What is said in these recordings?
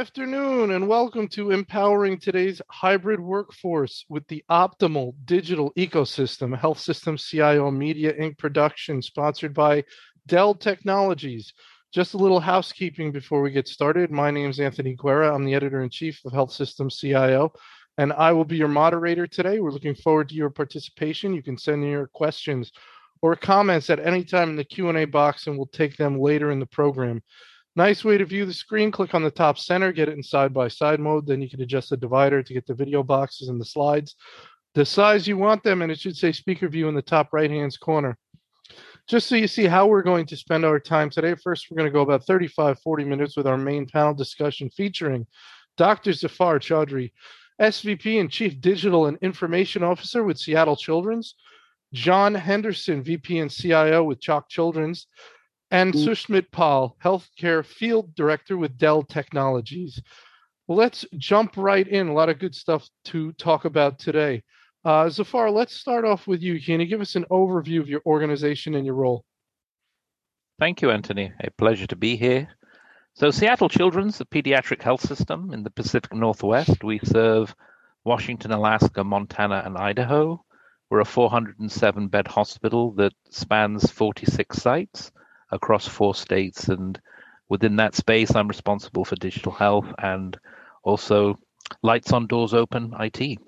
afternoon, and welcome to Empowering Today's Hybrid Workforce with the Optimal Digital Ecosystem, Health System CIO Media Inc. production, sponsored by Dell Technologies. Just a little housekeeping before we get started. My name is Anthony Guerra. I'm the editor in chief of Health System CIO, and I will be your moderator today. We're looking forward to your participation. You can send in your questions or comments at any time in the Q&A box, and we'll take them later in the program. Nice way to view the screen. Click on the top center, get it in side-by-side mode. Then you can adjust the divider to get the video boxes and the slides the size you want them, and it should say speaker view in the top right-hand corner. Just so you see how we're going to spend our time today, first we're going to go about 35, 40 minutes with our main panel discussion featuring Dr. Zafar Chaudhry, SVP and Chief Digital and Information Officer with Seattle Children's, John Henderson, VP and CIO with CHOC Children's, and mm. Sushmit Pal, Healthcare Field Director with Dell Technologies. Well, let's jump right in. A lot of good stuff to talk about today. Uh, Zafar, let's start off with you. Can you give us an overview of your organization and your role? Thank you, Anthony. A pleasure to be here. So, Seattle Children's, a pediatric health system in the Pacific Northwest. We serve Washington, Alaska, Montana, and Idaho. We're a 407 bed hospital that spans 46 sites across four states. And within that space, I'm responsible for digital health and also lights on, doors open IT.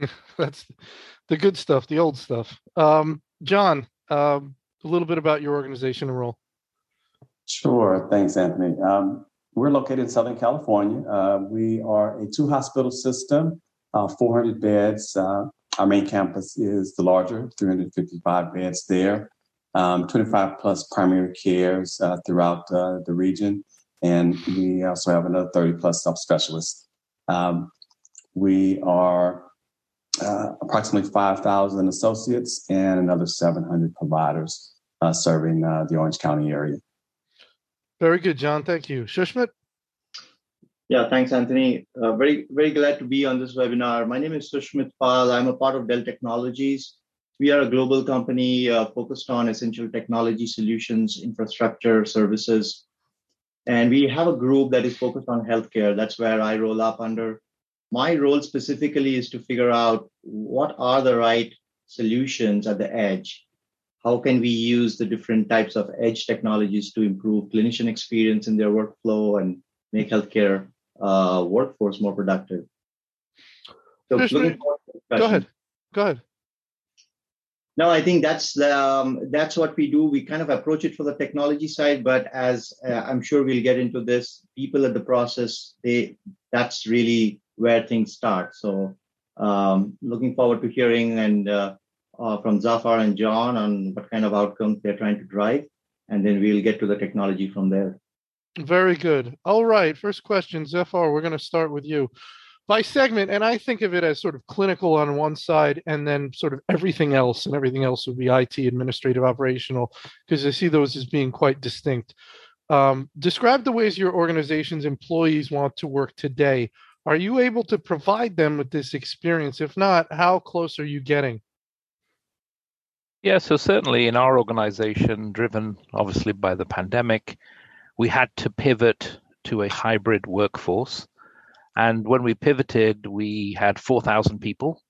That's the good stuff, the old stuff. Um, John, um, a little bit about your organization and role. Sure. Thanks, Anthony. Um, we're located in Southern California. Uh, we are a two hospital system, uh, 400 beds. Uh, our main campus is the larger, 355 beds there um, 25 plus primary cares uh, throughout uh, the region. And we also have another 30 plus subspecialists. Um, we are uh, approximately 5,000 associates and another 700 providers uh, serving uh, the Orange County area. Very good, John. Thank you. Shushmit? Yeah, thanks, Anthony. Uh, very, very glad to be on this webinar. My name is Sushmit Pal. I'm a part of Dell Technologies. We are a global company uh, focused on essential technology solutions, infrastructure, services. And we have a group that is focused on healthcare. That's where I roll up under. My role specifically is to figure out what are the right solutions at the edge. How can we use the different types of edge technologies to improve clinician experience in their workflow and make healthcare uh, workforce more productive? So, go ahead. Go ahead. No, I think that's the, um, that's what we do. We kind of approach it for the technology side, but as uh, I'm sure we'll get into this, people at the process, they that's really where things start. So, um, looking forward to hearing and uh, uh, from Zafar and John on what kind of outcomes they're trying to drive, and then we'll get to the technology from there. Very good. All right, first question, Zafar. We're going to start with you by segment and i think of it as sort of clinical on one side and then sort of everything else and everything else would be it administrative operational because i see those as being quite distinct. Um, describe the ways your organization's employees want to work today. Are you able to provide them with this experience? If not how close are you getting? Yeah so certainly in our organization driven obviously by the pandemic we had to pivot to a hybrid workforce and when we pivoted, we had 4,000 people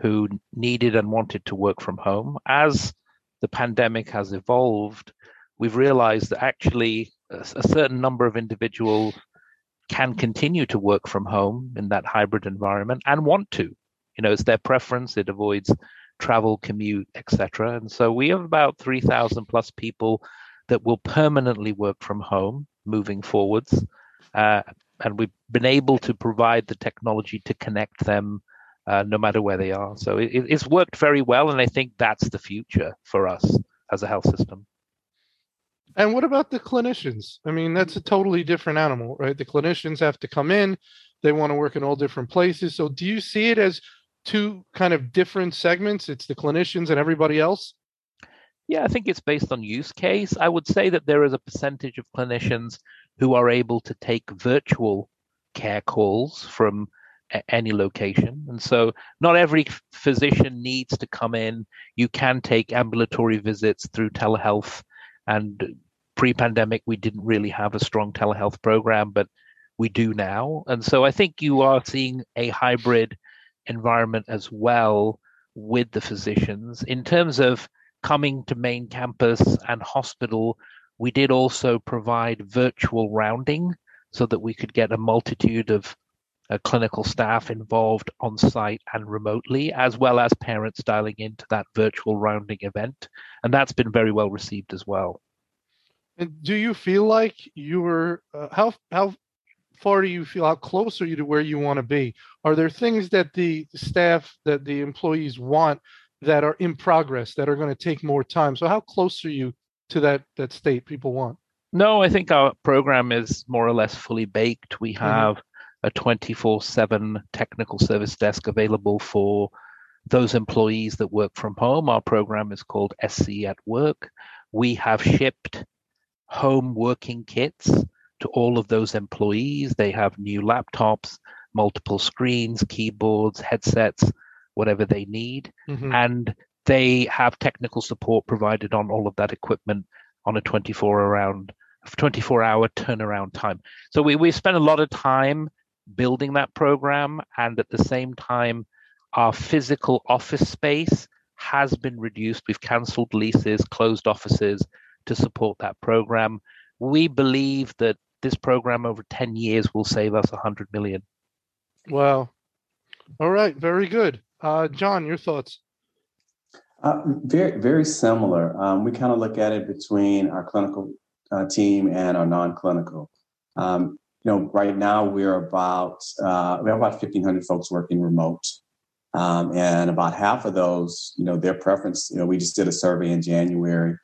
who needed and wanted to work from home. As the pandemic has evolved, we've realized that actually a, certain number of individuals can continue to work from home in that hybrid environment and want to. You know, it's their preference. It avoids travel, commute, etc. And so we have about 3,000 plus people that will permanently work from home moving forwards. Uh, and we've been able to provide the technology to connect them uh, no matter where they are. So it, it's worked very well, and I think that's the future for us as a health system. And what about the clinicians? I mean, that's a totally different animal, right? The clinicians have to come in, they want to work in all different places. So do you see it as two kind of different segments? It's the clinicians and everybody else? Yeah, I think it's based on use case. I would say that there is a percentage of clinicians who are able to take virtual care calls from any location. And so not every physician needs to come in. You can take ambulatory visits through telehealth. And pre pandemic, we didn't really have a strong telehealth program, but we do now. And so I think you are seeing a hybrid environment as well with the physicians. In terms of coming to main campus and hospital, we did also provide virtual rounding so that we could get a multitude of uh, clinical staff involved on site and remotely, as well as parents dialing into that virtual rounding event. And that's been very well received as well. And do you feel like you were uh, how how far do you feel how close are you to where you want to be? Are there things that the staff that the employees want that are in progress that are going to take more time? So how close are you to that that state people want? No, I think our program is more or less fully baked. We mm-hmm. have mm-hmm. a 24/7 technical service desk available for those employees that work from home. Our program is called SC at Work. We have shipped home working kits to all of those employees. They have new laptops, multiple screens, keyboards, headsets, whatever they need. Mm-hmm. And they have technical support provided on all of that equipment on a 24 around 24 hour turnaround time. So we, we spent a lot of time building that program and at the same time our physical office space has been reduced. We've cancelled leases, closed offices, to support that program. We believe that this program over 10 years will save us 100 million. Wow. All right. Very good. Uh, John, your thoughts? Uh, very, very similar. Um, we kind of look at it between our clinical uh, team and our non-clinical. Um, you know, right now we're about uh, we have about 1,500 folks working remote, um, and about half of those, you know, their preference. You know, we just did a survey in January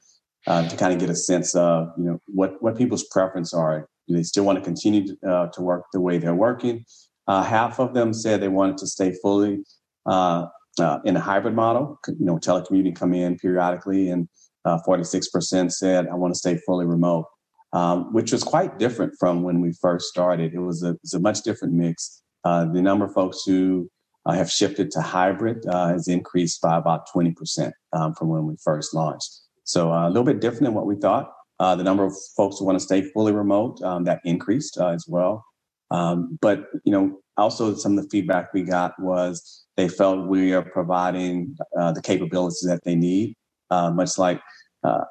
uh, to kind of get a sense of you know what what people's preference are. Do they still want to continue to, uh, to work the way they're working? Uh, half of them said they wanted to stay fully uh, uh, in a hybrid model. You know, telecommuting come in periodically, and 46% said I want to stay fully remote. Um, which was quite different from when we first started. It was a, it was a much different mix. the number of folks who have shifted to hybrid has increased by about 20% um, from when we first launched. So uh, a little bit different than what we thought. Uh, the number of folks who want to stay fully remote um, that increased uh, as well. Um, but you know, also some of the feedback we got was they felt we are providing uh, the capabilities that they need, uh, much like. Uh,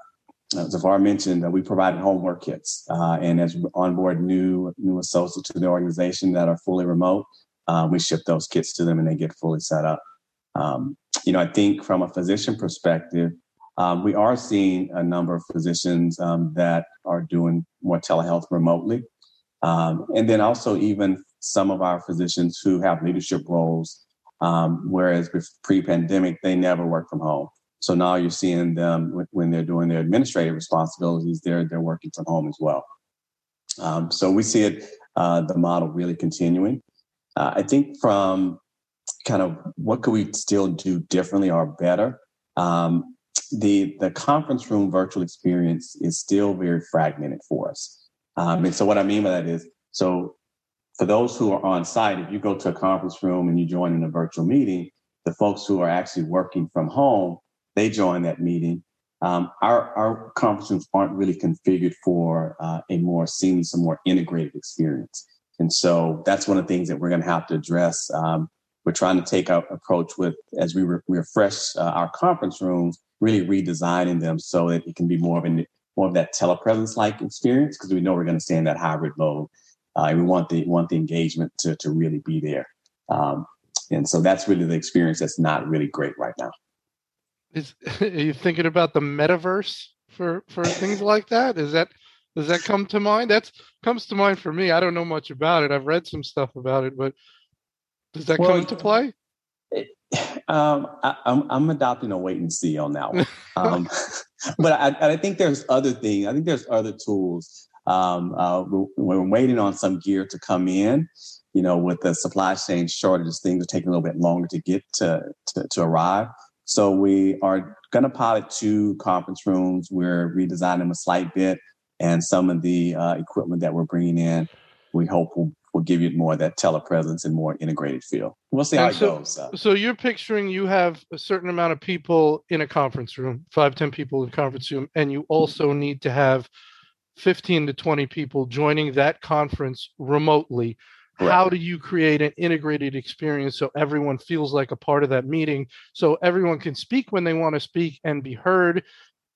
Zafar mentioned that we provided homework kits, and as we onboard new new associates to the organization that are fully remote, we ship those kits to them and they get fully set up. Um, you know, I think from a physician perspective, um, we are seeing a number of physicians um, that are doing more telehealth remotely. Um, and then also, even some of our physicians who have leadership roles, um, whereas pre pandemic, they never work from home. So now you're seeing them when they're doing their administrative responsibilities, they're, they're working from home as well. Um, so we see it, uh, the model really continuing. Uh, I think from kind of what could we still do differently or better? Um, the the conference room virtual experience is still very fragmented for us. Um, and so what I mean by that is, so for those who are on site, if you go to a conference room and you join in a virtual meeting, the folks who are actually working from home, they join that meeting. Um, our, our conference rooms aren't really configured for uh, a more seamless, a more integrated experience. And so that's one of the things that we're going to have to address. Um, we're trying to take our approach with as we re- refresh uh, our conference rooms really redesigning them so that it can be more of a more of that telepresence like experience because we know we're going to stay in that hybrid mode. Uh, and we want the want the engagement to to really be there. Um, and so that's really the experience that's not really great right now. Is are you thinking about the metaverse for for things like that? Is that does that come to mind? That's comes to mind for me. I don't know much about it. I've read some stuff about it, but does that well, come into play? Um, I, am I'm, I'm adopting a wait and see on that one. Um, but I, I, think there's other things. I think there's other tools. Um, uh, we're, we're, waiting on some gear to come in. You know, with the supply chain shortages, things are taking a little bit longer to get to to, to arrive. So we are going to pilot two conference rooms. We're redesigning them a slight bit, and some of the uh, equipment that we're bringing in, we hope will will give you more of that telepresence and more integrated feel. We'll see how and it so, goes. So. so you're picturing you have a certain amount of people in a conference room, five, ten people in conference room, and you also need to have 15 to 20 people joining that conference remotely right. how do you create an integrated experience so everyone feels like a part of that meeting so everyone can speak when they want to speak and be heard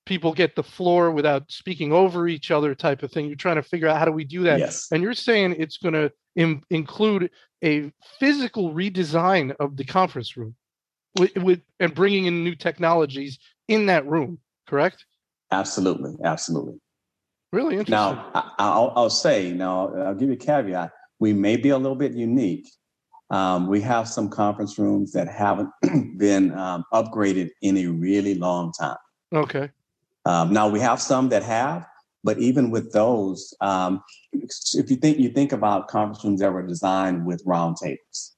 people get the floor without speaking over each other type of thing. You're trying to figure out how do we do that. Yes. and you're saying it's going to Im- include a physical redesign of the conference room with, with and bringing in new technologies in that room correct? Absolutely absolutely. Really interesting. Now I, will I'll say now i'll give you a caveat. We may be a little bit unique. Um, we have some conference rooms that haven't been um, upgraded in a really long time. Okay um, now we have some that have, but even with those, um, if you think you think about conference rooms that were designed with round tables,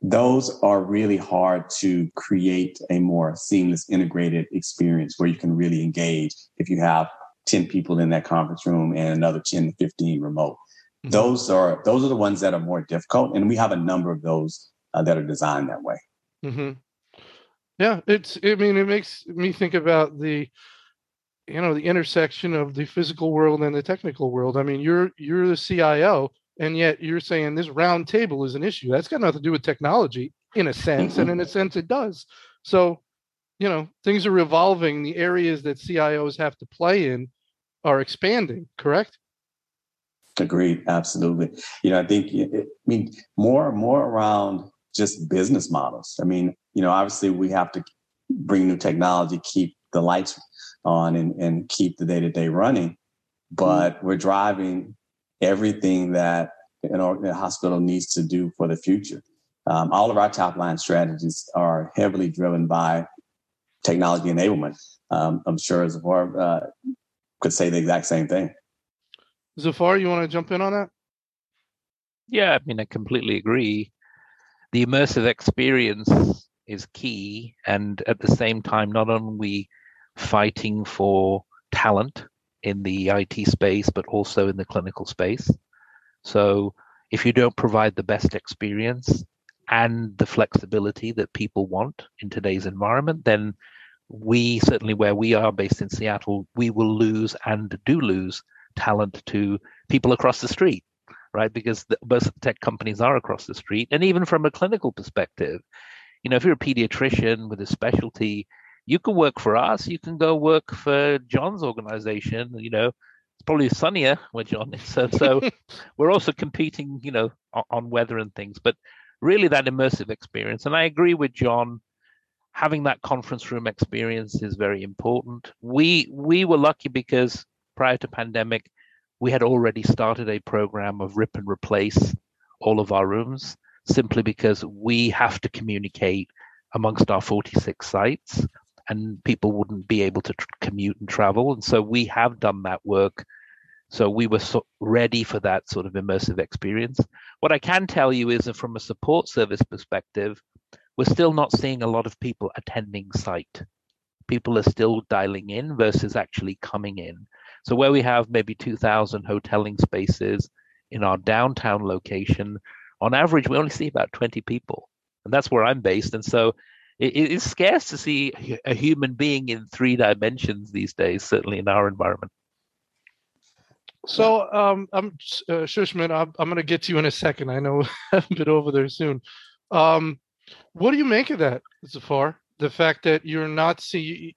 those are really hard to create a more seamless, integrated experience where you can really engage if you have 10 people in that conference room and another 10 to 15 remote. Mm-hmm. Those are those are the ones that are more difficult, and we have a number of those uh, that are designed that way. Mm-hmm. Yeah, it's. I mean, it makes me think about the, you know, the intersection of the physical world and the technical world. I mean, you're you're the CIO, and yet you're saying this round table is an issue. That's got nothing to do with technology, in a sense, and in a sense, it does. So, you know, things are evolving. The areas that CIOs have to play in are expanding. Correct? Agreed. Absolutely. You know, I think. I mean, more more around just business models. I mean, you know, obviously we have to bring new technology, keep the lights on and, and keep the day to day running. But mm-hmm. we're driving everything that an, a hospital needs to do for the future. Um, all of our top line strategies are heavily driven by technology enablement. Um, I'm sure Zafar uh, could say the exact same thing. Zafar, you want to jump in on that? Yeah, I mean, I completely agree. The immersive experience is key. And at the same time, not only fighting for talent in the IT space, but also in the clinical space. So if you don't provide the best experience and the flexibility that people want in today's environment, then we certainly where we are based in Seattle, we will lose and do lose talent to people across the street, right? Because the, most tech companies are across the street. And even from a clinical perspective, you know, if you're a pediatrician with a specialty, you can work for us. You can go work for John's organization. You know, it's probably sunnier where John is. So, so we're also competing, you know, on, on weather and things. But really, that immersive experience. And I agree with John. Having that conference room experience is very important. We we were lucky because prior to pandemic, we had already started a program of rip and replace all of our rooms simply because we have to communicate amongst our 46 sites and people wouldn't be able to tr- commute and travel. And so we have done that work. So we were so ready for that sort of immersive experience. What I can tell you is that from a support service perspective, we're still not seeing a lot of people attending site. People are still dialing in versus actually coming in. So where we have maybe 2,000 hoteling spaces in our downtown location, on average, we only see about 20 people. And that's where I'm based. And so it, it's scarce to see a human being in three dimensions these days, certainly in our environment. So um, I'm uh, Shushman. I'm, I'm going to get to you in a second. I know I have been over there soon. Um, what do you make of that, Zafar? The fact that you're not seeing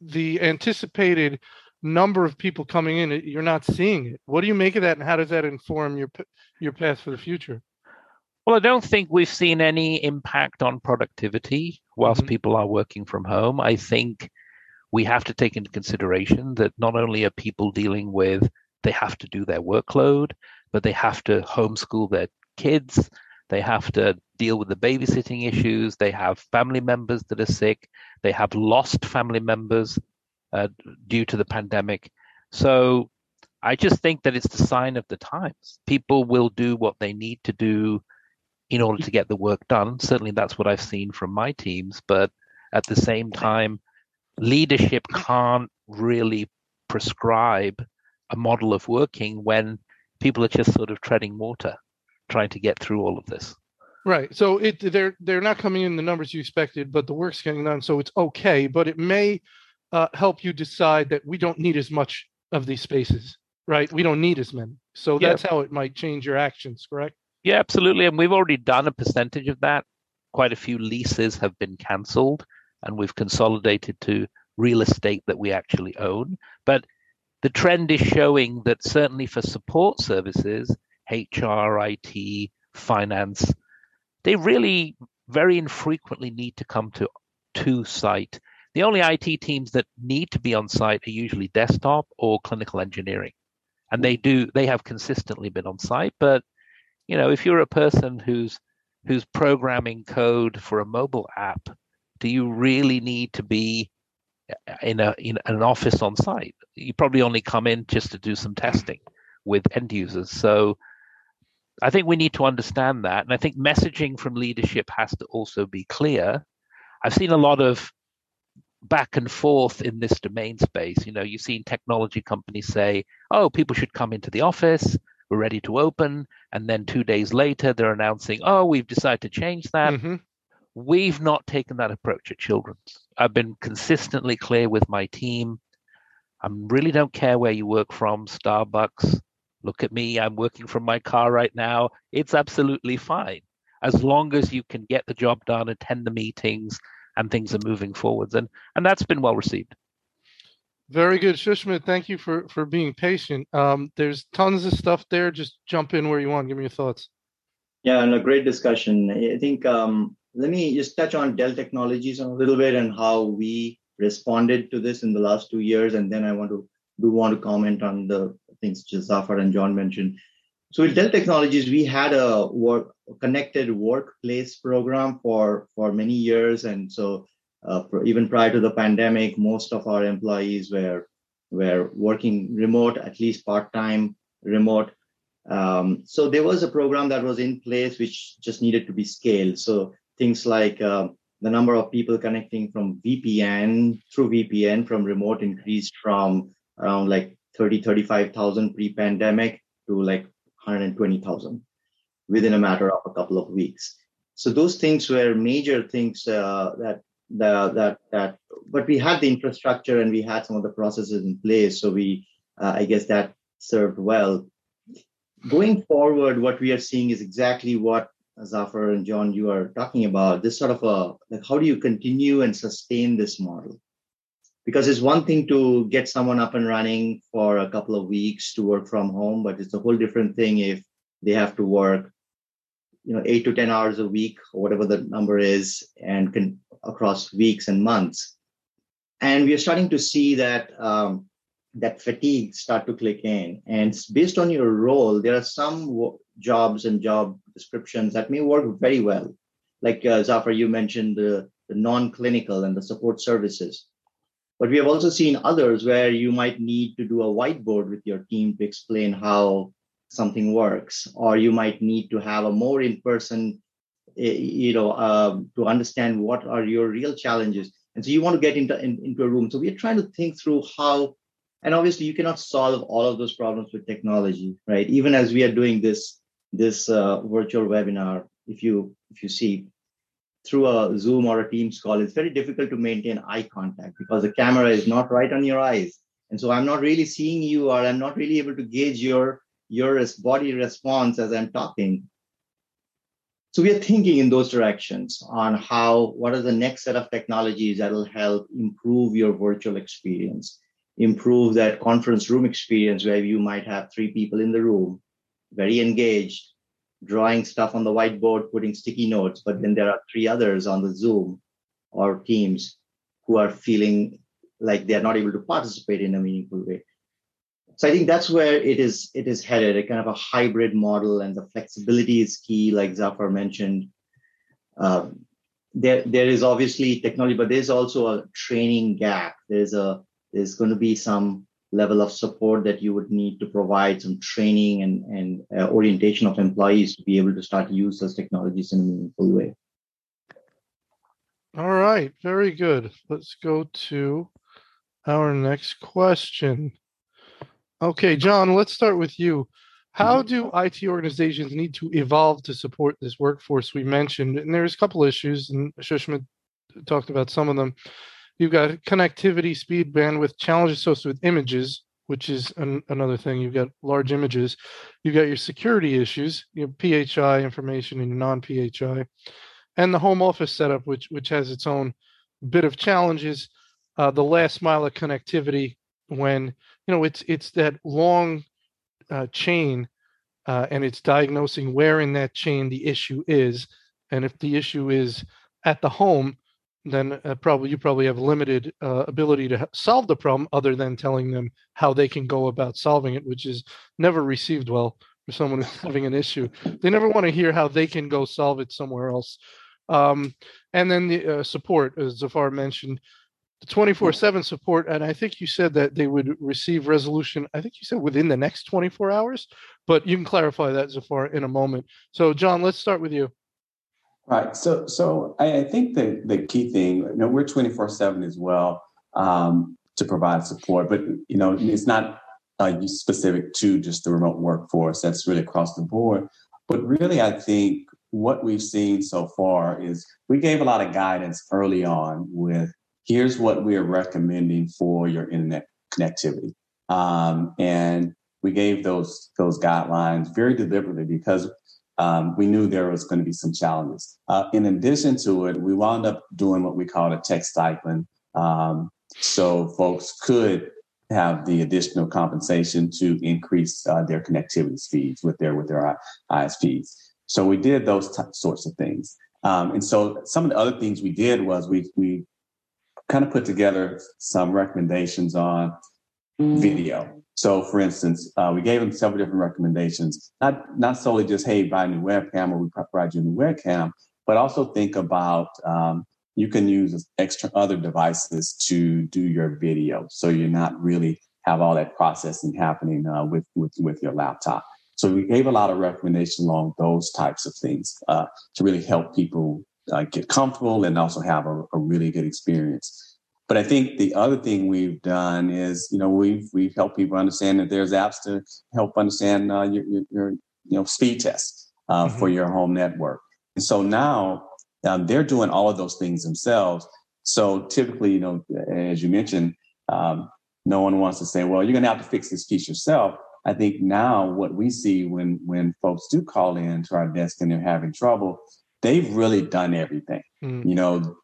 the anticipated number of people coming in, you're not seeing it. What do you make of that, and how does that inform your your path for the future? Well, I don't think we've seen any impact on productivity whilst mm-hmm. people are working from home. I think we have to take into consideration that not only are people dealing with they have to do their workload, but they have to homeschool their kids. They have to deal with the babysitting issues. They have family members that are sick. They have lost family members uh, due to the pandemic. So I just think that it's the sign of the times. People will do what they need to do in order to get the work done. Certainly, that's what I've seen from my teams. But at the same time, leadership can't really prescribe a model of working when people are just sort of treading water, trying to get through all of this. Right. So it they're they're not coming in the numbers you expected, but the work's getting done, so it's okay. But it may uh, help you decide that we don't need as much of these spaces, right? We don't need as many. So Yeah. that's how it might change your actions, correct? Yeah, absolutely. And we've already done a percentage of that. Quite a few leases have been cancelled, and we've consolidated to real estate that we actually own. But the trend is showing that certainly for support services, HR, IT, finance, they really very infrequently need to come to to site. The only IT teams that need to be on site are usually desktop or clinical engineering. And they do they have consistently been on site, but you know, if you're a person who's who's programming code for a mobile app, do you really need to be uh, in a in an office on site? You probably only come in just to do some testing with end users. So I think we need to understand that. And I think messaging from leadership has to also be clear. I've seen a lot of back and forth in this domain space. You know, you've seen technology companies say, oh, people should come into the office, we're ready to open. And then two days later, they're announcing, oh, we've decided to change that. Mhm. We've not taken that approach at Children's. I've been consistently clear with my team. I really don't care where you work from, Starbucks. Look at me, I'm working from my car right now. It's absolutely fine as long as you can get the job done, attend the meetings, and things are moving forwards. And and that's been well received. Very good, Shushma. Thank you for for being patient. Um, there's tons of stuff there. Just jump in where you want. Give me your thoughts. Yeah, and a great discussion. I think um, let me just touch on Dell Technologies a little bit and how we responded to this in the last two years, and then I want to do want to comment on the things Zafar and John mentioned. So with Dell Technologies, we had a work connected workplace program for for many years, and so uh, even prior to the pandemic, most of our employees were were working remote, at least part time remote. Um, so there was a program that was in place which just needed to be scaled. So things like uh, the number of people connecting from VPN through VPN from remote increased from around like 30, 35,000 pre-pandemic to like 120,000 within a matter of a couple of weeks. So those things were major things uh, that the, that that but we had the infrastructure and we had some of the processes in place. So we uh, I guess that served well going forward, what we are seeing is exactly what Zafar and John you are talking about. This sort of a like how do you continue and sustain this model? Because it's one thing to get someone up and running for a couple of weeks to work from home, but it's a whole different thing if they have to work, you know, eight to ten hours a week or whatever the number is, and can across weeks and months. And we are starting to see that um, that fatigue start to click in. And based on your role, there are some wo- jobs and job descriptions that may work very well. Like uh, Zafar, you mentioned the, the non-clinical and the support services. But we have also seen others where you might need to do a whiteboard with your team to explain how something works, or you might need to have a more in-person, eh, you know, um, to understand what are your real challenges. And so you want to get into in, into a room. So we are trying to think through how and obviously you cannot solve all of those problems with technology right even as we are doing this this uh, virtual webinar if you if you see through a zoom or a teams call it's very difficult to maintain eye contact because the camera is not right on your eyes. And so i'm not really seeing you or i'm not really able to gauge your your body response as i'm talking. So we are thinking in those directions on how what are the next set of technologies that will help improve your virtual experience improve that conference room experience where you might have three people in the room, very engaged, drawing stuff on the whiteboard, putting sticky notes, but then there are three others on the Zoom or Teams who are feeling like they're not able to participate in a meaningful way. So I think that's where it is it is headed, a kind of a hybrid model, and the flexibility is key, like Zafar mentioned. Um, there, there is obviously technology, but there's also a training gap. There's a there's going to be some level of support that you would need to provide some training and, and uh, orientation of employees to be able to start to use those technologies in a meaningful way. All right, very good. Let's go to our next question. Okay, John, let's start with you. How do IT organizations need to evolve to support this workforce we mentioned? And there's a couple issues, and Shushma talked about some of them. You've got connectivity, speed, bandwidth, challenges associated with images, which is an, another thing. You've got large images. You've got your security issues, you know, PHI information and your non-PHI, and the home office setup, which which has its own bit of challenges. Uh, the last mile of connectivity, when you know it's it's that long uh, chain, uh, and it's diagnosing where in that chain the issue is, and if the issue is at the home, then uh, probably you probably have limited uh, ability to solve the problem other than telling them how they can go about solving it which is never received well for someone who's having an issue. They never want to hear how they can go solve it somewhere else. Um, and then the uh, support as zafar mentioned the 24-7 support and i think you said that they would receive resolution i think you said within the next 24 hours but you can clarify that zafar in a moment. So john let's start with you Right. So, so I, I think the the key thing, you know, we're twenty four seven as well um, to provide support, but you know, it's not uh, specific to just the remote workforce. That's really across the board. But really, I think what we've seen so far is we gave a lot of guidance early on with here's what we are recommending for your internet connectivity, um, and we gave those those guidelines very deliberately because um, we knew there was going to be some challenges. Uh, in addition to it, we wound up doing what we called a tech stipend. Um, so folks could have the additional compensation to increase uh, their connectivity speeds with their with their ISPs. So we did those t- sorts of things. Um, and so some of the other things we did was we we kind of put together some recommendations on video. So, for instance, uh, we gave them several different recommendations, not not solely just hey, buy a new webcam or we provide you a new webcam, but also think about um, you can use extra other devices to do your video, so you're not really have all that processing happening uh, with with with your laptop. So we gave a lot of recommendations along those types of things uh, to really help people uh, get comfortable and also have a, a really good experience. But I think the other thing we've done is, you know, we've we've helped people understand that there's apps to help understand uh, your, your, your, you know speed tests uh, mm-hmm. for your home network. And so now um, they're doing all of those things themselves. So typically, you know, as you mentioned, um, no one wants to say, "Well, you're going to have to fix this piece yourself." I think now what we see when when folks do call in to our desk and they're having trouble, they've really done everything. Mm. You know,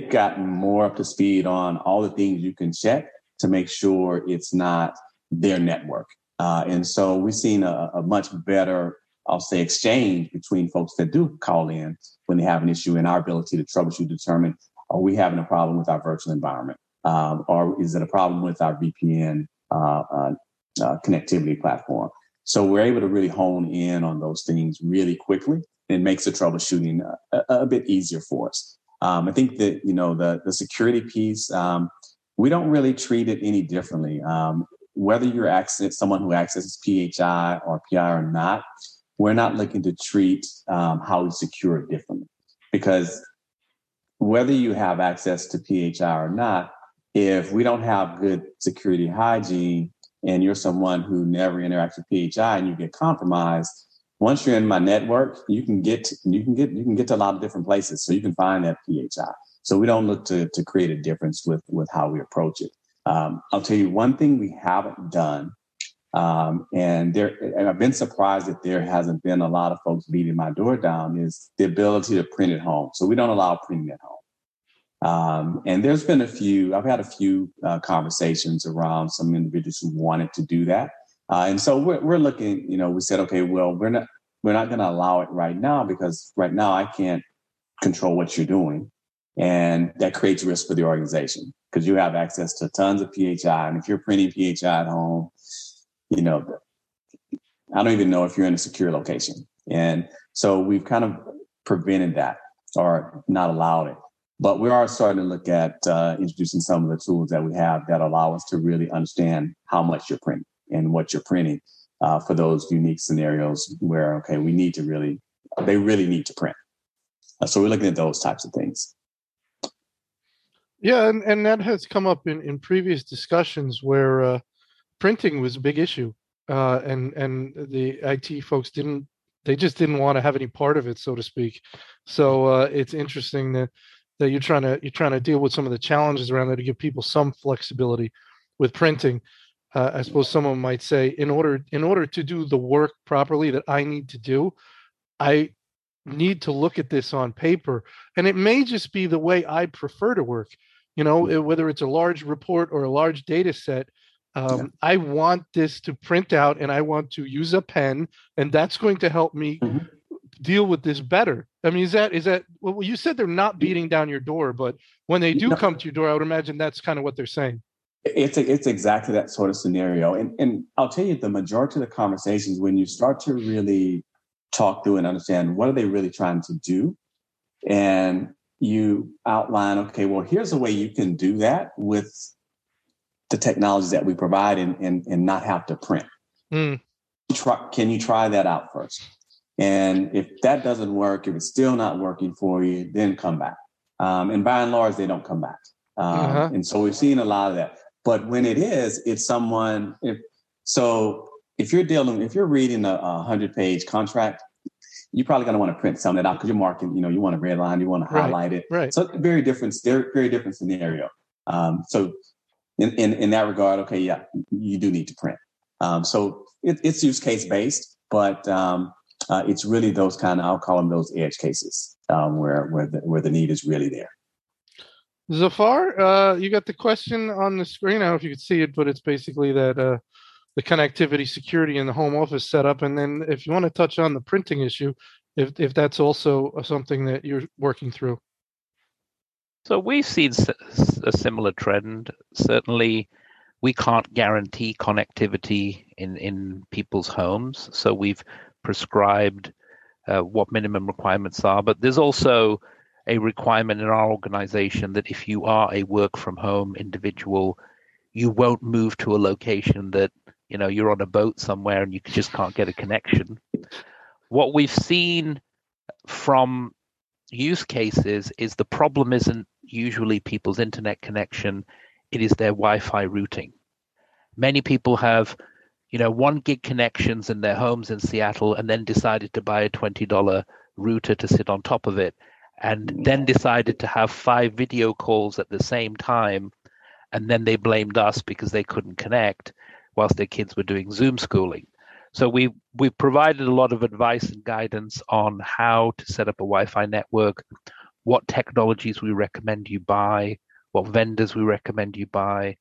they've gotten more up to speed on all the things you can check to make sure it's not their network. Uh, and so we've seen a, a, much better, I'll say, exchange between folks that do call in when they have an issue and our ability to troubleshoot, determine are we having a problem with our virtual environment? Um, or is it a problem with our VPN uh, uh, uh, connectivity platform? So we're able to really hone in on those things really quickly and makes the troubleshooting a, a bit easier for us. Um, I think that you know the the security piece. Um, we don't really treat it any differently. Um, whether you're access someone who accesses PHI or PI or not, we're not looking to treat um, how we secure it differently because whether you have access to PHI or not, if we don't have good security hygiene and you're someone who never interacts with PHI and you get compromised, once you're in my network, you can get you can get you can get to a lot of different places. So you can find that PHI. So we don't look to to create a difference with with how we approach it. Um, I'll tell you one thing we haven't done, um, and there and I've been surprised that there hasn't been a lot of folks beating my door down is the ability to print at home. So we don't allow printing at home. Um, and there's been a few. I've had a few uh, conversations around some individuals who wanted to do that. Uh, and so we're, we're looking, you know, we said, okay, well, we're not, we're not going to allow it right now because right now I can't control what you're doing. And that creates risk for the organization because you have access to tons of PHI. And if you're printing PHI at home, you know, I don't even know if you're in a secure location. And so we've kind of prevented that or not allowed it. But we are starting to look at uh, introducing some of the tools that we have that allow us to really understand how much you're printing and what you're printing uh, for those unique scenarios where okay we need to really they really need to print. Uh, so we're looking at those types of things. Yeah and, and that has come up in, in previous discussions where uh, printing was a big issue uh, and and the it folks didn't they just didn't want to have any part of it so to speak. So uh, it's interesting that that you're trying to you're trying to deal with some of the challenges around there to give people some flexibility with printing uh, I suppose someone might say, in order in order to do the work properly that I need to do, I need to look at this on paper, and it may just be the way I prefer to work. You know, mm. whether it's a large report or a large data set, um, yeah. I want this to print out, and I want to use a pen, and that's going to help me mm-hmm. deal with this better. I mean, is that is that well? You said they're not beating down your door, but when they do no. come to your door, I would imagine that's kind of what they're saying. It's a, it's exactly that sort of scenario, and and I'll tell you the majority of the conversations when you start to really talk through and understand what are they really trying to do, and you outline, okay, well, here's a way you can do that with the technologies that we provide, and and, and not have to print. Mm. Try, can you try that out first? And if that doesn't work, if it's still not working for you, then come back. Um, and by and large, they don't come back. Um, uh-huh. And so we've seen a lot of that. But when it is, it's someone. If so, if you're dealing, if you're reading a, a hundred page contract, you're probably going to want to print some of that out because you're marking. You know, you want to redline, you want to highlight right, it. Right. So very different, very different scenario. Um, so in, in in that regard, okay, yeah, you do need to print. Um, so it, it's use case based, but um, uh, it's really those kind of I'll call them those edge cases um, where where the, where the need is really there. Zafar, uh, you got the question on the screen. I don't know if you could see it, but it's basically that uh, the connectivity, security, in the home office setup, and then if you want to touch on the printing issue, if if that's also something that you're working through. So we've seen a similar trend. Certainly, we can't guarantee connectivity in in people's homes, so we've prescribed uh, what minimum requirements are. But there's also a requirement in our organization that if you are a work from home individual, you won't move to a location that you know you're on a boat somewhere and you just can't get a connection. What we've seen from use cases is the problem isn't usually people's internet connection, it is their Wi-Fi routing. Many people have you know one gig connections in their homes in Seattle and then decided to buy a $20 router to sit on top of it and then decided to have five video calls at the same time and then they blamed us because they couldn't connect whilst their kids were doing zoom schooling. So we we provided a lot of advice and guidance on how to set up a wi-fi network what technologies we recommend you buy what vendors we recommend you buy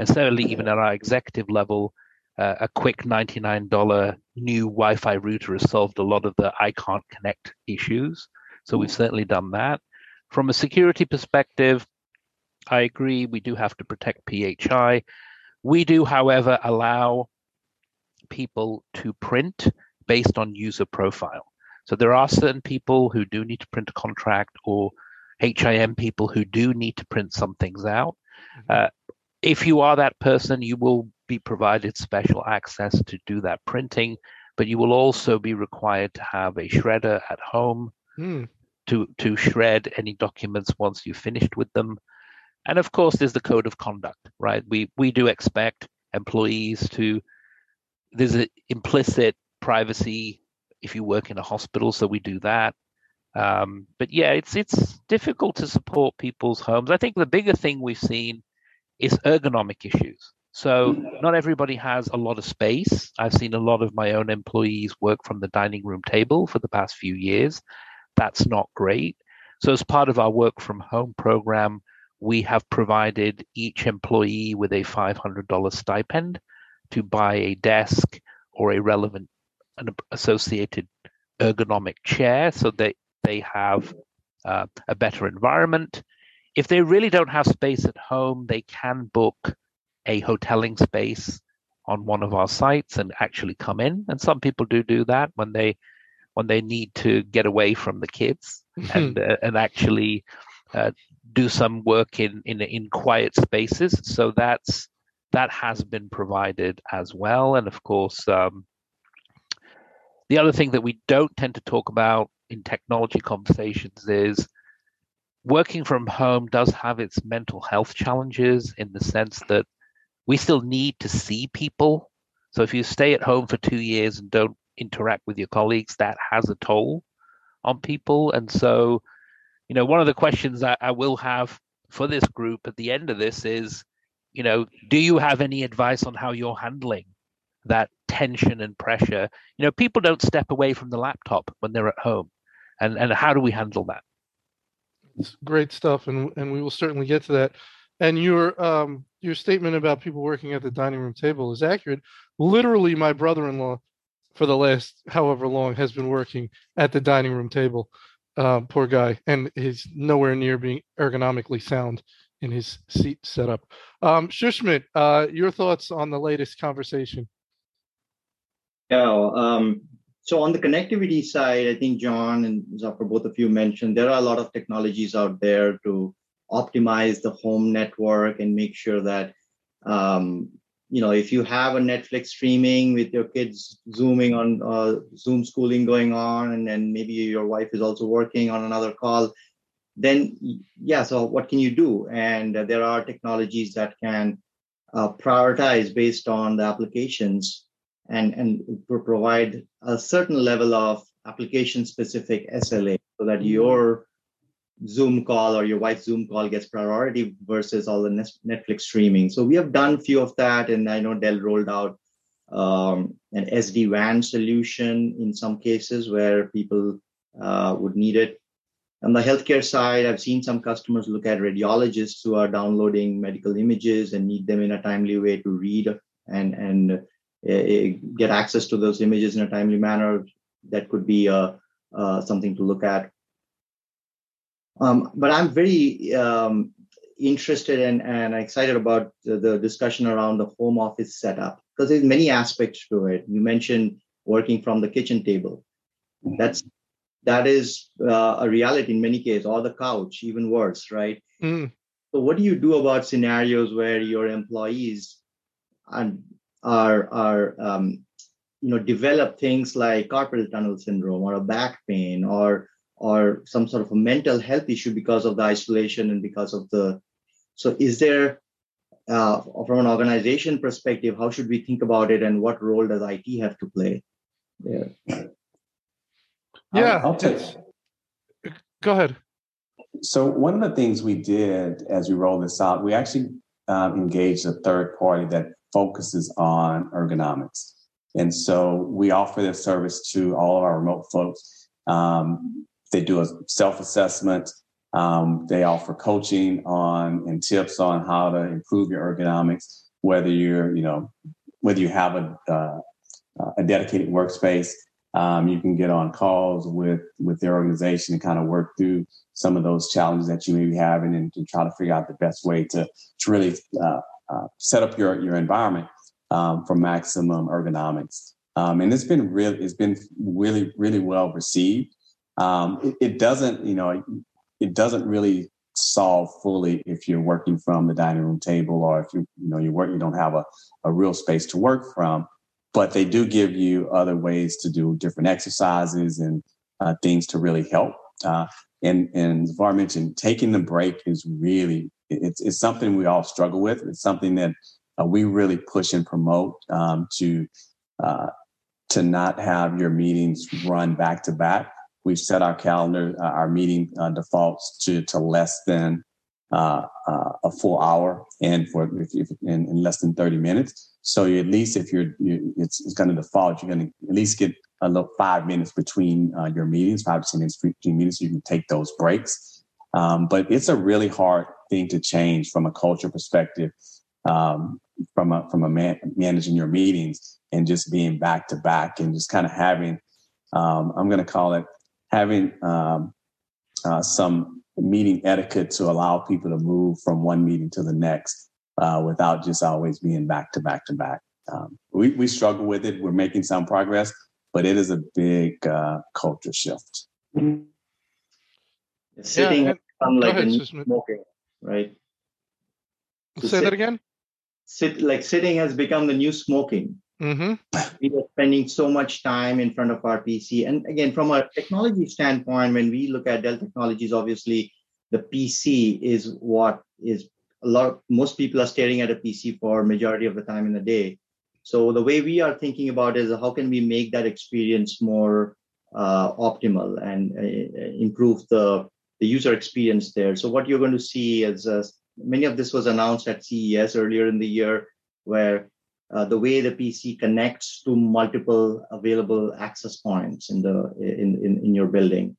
and certainly even at our executive level uh, a quick $99 new wi-fi router has solved a lot of the i can't connect issues so we've certainly done that. From a security perspective, I agree we do have to protect PHI. We do, however, allow people to print based on user profile. So there are certain people who do need to print a contract or HIM people who do need to print some things out. Mm-hmm. Uh, if you are that person, you will be provided special access to do that printing, but you will also be required to have a shredder at home mm to to shred any documents once you've finished with them. And of course, there's the code of conduct, right? We we do expect employees to. There's an implicit privacy if you work in a hospital, so we do that. Um, but yeah, it's it's difficult to support people's homes. I think the bigger thing we've seen is ergonomic issues. So not everybody has a lot of space. I've seen a lot of my own employees work from the dining room table for the past few years, that's not great. So, as part of our work from home program, we have provided each employee with a $500 stipend to buy a desk or a relevant an associated ergonomic chair so that they have uh, a better environment. If they really don't have space at home, they can book a hoteling space on one of our sites and actually come in. And some people do do that when they when they need to get away from the kids and uh, and actually uh, do some work in, in in quiet spaces. So that's that has been provided as well, and of course. Um, the other thing that we don't tend to talk about in technology conversations is working from home does have its mental health challenges in the sense that we still need to see people. So if you stay at home for two years and don't interact with your colleagues, that has a toll on people. And so, you know, one of the questions that I will have for this group at the end of this is you know, do you have any advice on how you're handling that tension and pressure? You know, people don't step away from the laptop when they're at home, and and how do we handle that? It's great stuff, and and we will certainly get to that. And your um your statement about people working at the dining room table is accurate. Literally, my brother-in-law, for the last however long, has been working at the dining room table. Uh, poor guy, and he's nowhere near being ergonomically sound in his seat setup. Um, Shushmit, uh, your thoughts on the latest conversation? Yeah, um, so on the connectivity side, I think John and Zafar, both of you mentioned there are a lot of technologies out there to optimize the home network and make sure that um, you know if you have a Netflix streaming with your kids zooming on uh, Zoom schooling going on, and then maybe your wife is also working on another call, then yeah. So what can you do? And uh, there are technologies that can uh, prioritize based on the applications and, and provide a certain level of application specific SLA so that mm-hmm. your Zoom call or your wife's Zoom call gets priority versus all the Netflix streaming. So we have done a few of that, and I know Dell rolled out um, an SD WAN solution in some cases where people uh, would need it. On the healthcare side, I've seen some customers look at radiologists who are downloading medical images and need them in a timely way to read and and get access to those images in a timely manner. That could be uh, uh, something to look at. Um, but I'm very um, interested and, and excited about the, the, discussion around the home office setup because there's many aspects to it. You mentioned working from the kitchen table. Mm-hmm. That's that is uh, a reality in many cases, or the couch, even worse, right? Mm. So, what do you do about scenarios where your employees and are are um, you know develop things like carpal tunnel syndrome or a back pain or or some sort of a mental health issue because of the isolation and because of the so is there uh, from an organization perspective how should we think about it and what role does it have to play there yeah I'll, I'll go ahead so one of the things we did as we rolled this out we actually um, engaged a third party that focuses on ergonomics. And so we offer this service to all of our remote folks. Um, they do a self assessment. Um, they offer coaching on and tips on how to improve your ergonomics, whether you're, you know, whether you have a, uh, a dedicated workspace. Um, you can get on calls with with their organization and kind of work through some of those challenges that you may be having and to try to figure out the best way to, to really uh, uh, set up your your environment um, for maximum ergonomics. Um, and it's been really it's been really really well received. Um, it, it, doesn't you know it doesn't really solve fully if you're working from the dining room table or if you you know you work you don't have a, a real space to work from but they do give you other ways to do different exercises and uh, things to really help uh, and and as I mentioned taking the break is really it's, it's something we all struggle with. It's something that uh, we really push and promote um, to uh, to not have your meetings run back to back. We've set our calendar, uh, our meeting uh, defaults to to less than uh, uh, a full hour, and for if, if in, in, less than thirty minutes. So at least if you're, you, it's, it's going to default, you're going to at least get a little five minutes between your meetings, five to ten minutes between meetings. So you can take those breaks. Um, but it's a really hard thing to change from a culture perspective, um, from a from a man, managing your meetings and just being back to back and just kind of having, um, I'm going to call it having um, uh, some meeting etiquette to allow people to move from one meeting to the next uh, without just always being back to back to back. Um, we we struggle with it. We're making some progress, but it is a big uh, culture shift. Mm-hmm. Sitting yeah, like ahead, smoking right? Say sit, that again. Sit like sitting has become the new smoking. Mm-hmm. We are spending so much time in front of our PC, and again, from a technology standpoint, when we look at Dell Technologies, obviously the PC is what is a lot. of, Most people are staring at a PC for majority of the time in the day. So the way we are thinking about is how can we make that experience more uh, optimal and uh, improve the the user experience there. So what you're going to see is uh, many of this was announced at CES earlier in the year, where uh, the way the PC connects to multiple available access points in the in, in, in your building.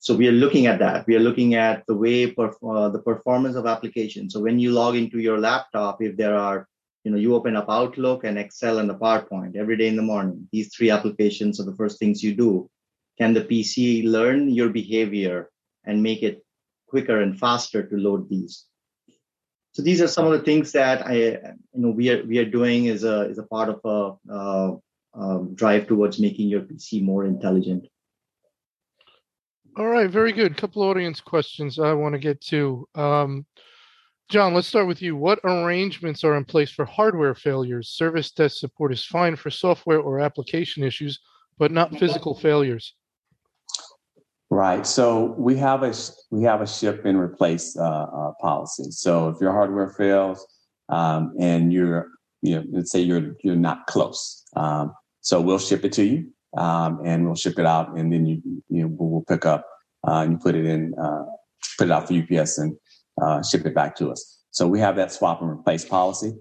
So we are looking at that. We are looking at the way perf- uh, the performance of applications. So when you log into your laptop, if there are, you know, you open up Outlook and Excel and the PowerPoint every day in the morning. These three applications are the first things you do. Can the PC learn your behavior and make it quicker and faster to load these? So these are some of the things that I, you know, we are we are doing as a as a part of a, a, a drive towards making your PC more intelligent. All right, very good. Couple audience questions I want to get to. Um, John, let's start with you. What arrangements are in place for hardware failures? Service desk support is fine for software or application issues, but not physical failures. Right. So we have a we have a ship and replace uh, uh, policy. So if your hardware fails um, and you're you know let's say you're you're not close, um, so we'll ship it to you um, and we'll ship it out, and then you you know we'll pick up uh, and you put it in uh, put it out for UPS and uh, ship it back to us. So we have that swap and replace policy.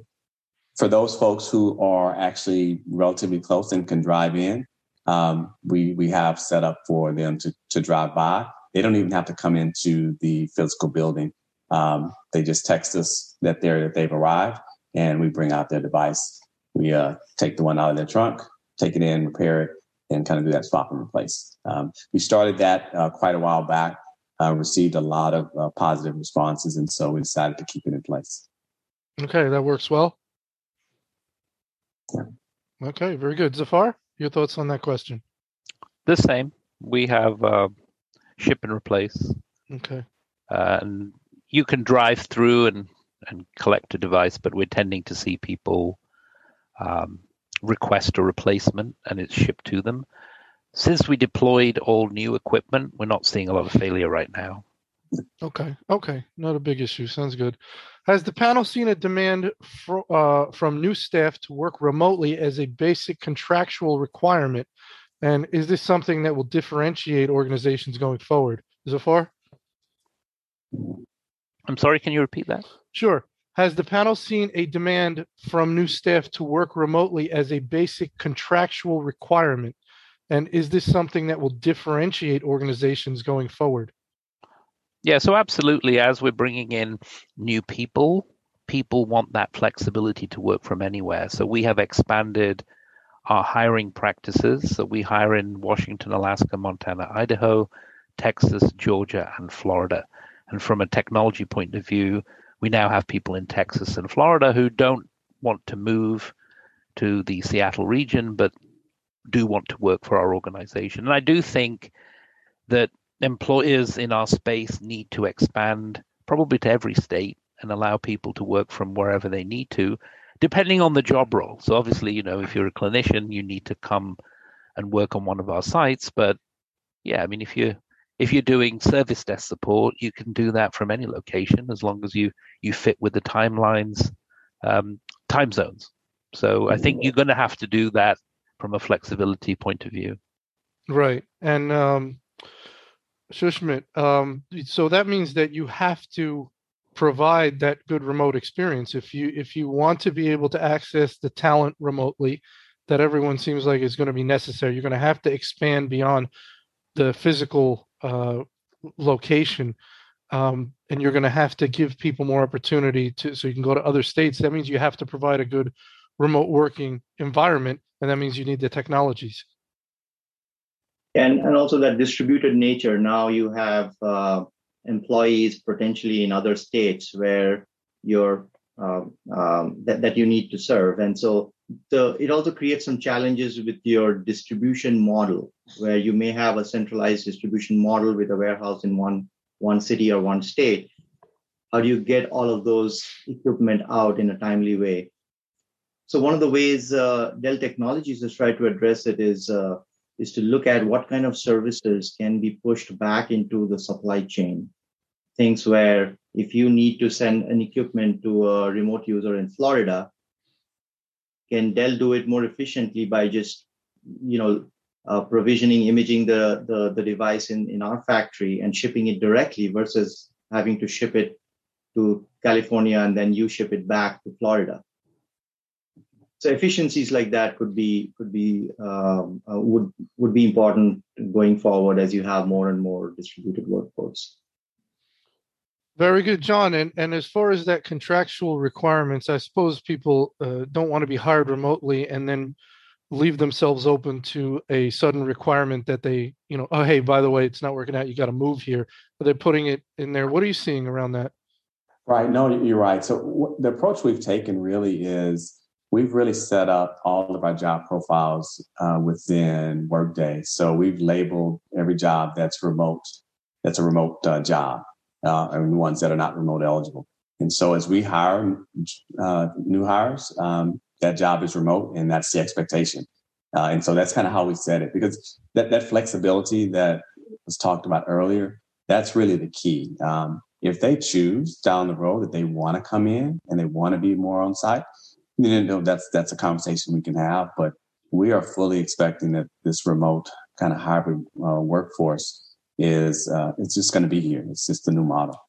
For those folks who are actually relatively close and can drive in, um, we we have set up for them to to drive by. They don't even have to come into the physical building. Um, they just text us that they're that they've arrived, and we bring out their device. We uh, take the one out of their trunk, take it in, repair it, and kind of do that swap and replace. Um, we started that uh, quite a while back. Uh, received a lot of uh, positive responses, and so we decided to keep it in place. Okay, that works well. Yeah. Okay, very good. Zafar? Your thoughts on that question? The same. We have uh, ship and replace. Okay. Uh, and you can drive through and, and collect a device, but we're tending to see people um, request a replacement and it's shipped to them. Since we deployed all new equipment, we're not seeing a lot of failure right now. Okay. Okay. Not a big issue. Sounds good. Has the panel seen a demand for, uh, from new staff to work remotely as a basic contractual requirement? And is this something that will differentiate organizations going forward? Zafar? I'm sorry, can you repeat that? Sure. Has the panel seen a demand from new staff to work remotely as a basic contractual requirement? And is this something that will differentiate organizations going forward? Yeah, so absolutely. As we're bringing in new people, people want that flexibility to work from anywhere. So we have expanded our hiring practices. So we hire in Washington, Alaska, Montana, Idaho, Texas, Georgia, and Florida. And from a technology point of view, we now have people in Texas and Florida who don't want to move to the Seattle region, but do want to work for our organization. And I do think that employers in our space need to expand probably to every state and allow people to work from wherever they need to, depending on the job role. So obviously, you know, if you're a clinician, you need to come and work on one of our sites. But yeah, I mean, if you if you're doing service desk support, you can do that from any location as long as you you fit with the timelines, um, time zones. So I think you're going to have to do that from a flexibility point of view. Right, and um, Shushmit, um, so that means that you have to provide that good remote experience. If you if you want to be able to access the talent remotely that everyone seems like is going to be necessary you're going to have to expand beyond the physical uh, location um, and you're going to have to give people more opportunity to so you can go to other states. That means you have to provide a good remote working environment and that means you need the technologies and and also that distributed nature. Now you have uh, employees potentially in other states where you're um, um, that, that you need to serve. And so the, it also creates some challenges with your distribution model where you may have a centralized distribution model with a warehouse in one one city or one state. How do you get all of those equipment out in a timely way? So one of the ways uh, dell technologies has tried to address it is uh, is to look at what kind of services can be pushed back into the supply chain. Things where if you need to send an equipment to a remote user in Florida, can Dell do it more efficiently by just, you know, uh, provisioning, imaging the, the, the device in, in our factory and shipping it directly versus having to ship it to California and then you ship it back to Florida. So efficiencies like that could be could be um, uh, would would be important going forward as you have more and more distributed workforce. Very good, John. And and as far as that contractual requirements, I suppose people uh, don't want to be hired remotely and then leave themselves open to a sudden requirement that they, you know, oh hey, by the way, it's not working out. You got to move here. But they're putting it in there. What are you seeing around that? Right. No, you're right. So w- the approach we've taken really is we've really set up all of our job profiles uh, within Workday. So we've labeled every job that's remote, that's a remote uh, job uh, and ones that are not remote eligible. And so as we hire uh, new hires, um, that job is remote and that's the expectation. Uh, and so that's kind of how we set it because that, that flexibility that was talked about earlier, that's really the key. Um, if they choose down the road that they want to come in and they want to be more on site, you know, that's that's a conversation we can have. But we are fully expecting that this remote kind of hybrid uh, workforce is uh, it's just going to be here. It's just the new model.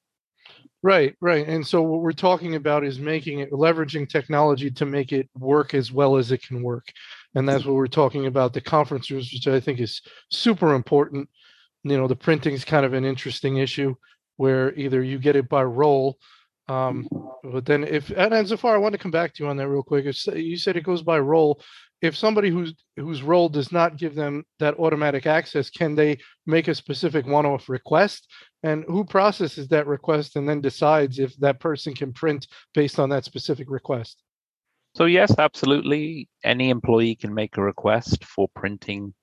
Right, right. And so what we're talking about is making it leveraging technology to make it work as well as it can work. And that's what we're talking about the conference rooms, which I think is super important. You know, the printing is kind of an interesting issue where either you get it by role. Um, but then if and, and Zafar, I want to come back to you on that real quick. You said it goes by role if somebody who's whose role does not give them that automatic access, can they make a specific one-off request? And who processes that request and then decides if that person can print based on that specific request? So yes, absolutely. Any employee can make a request for printing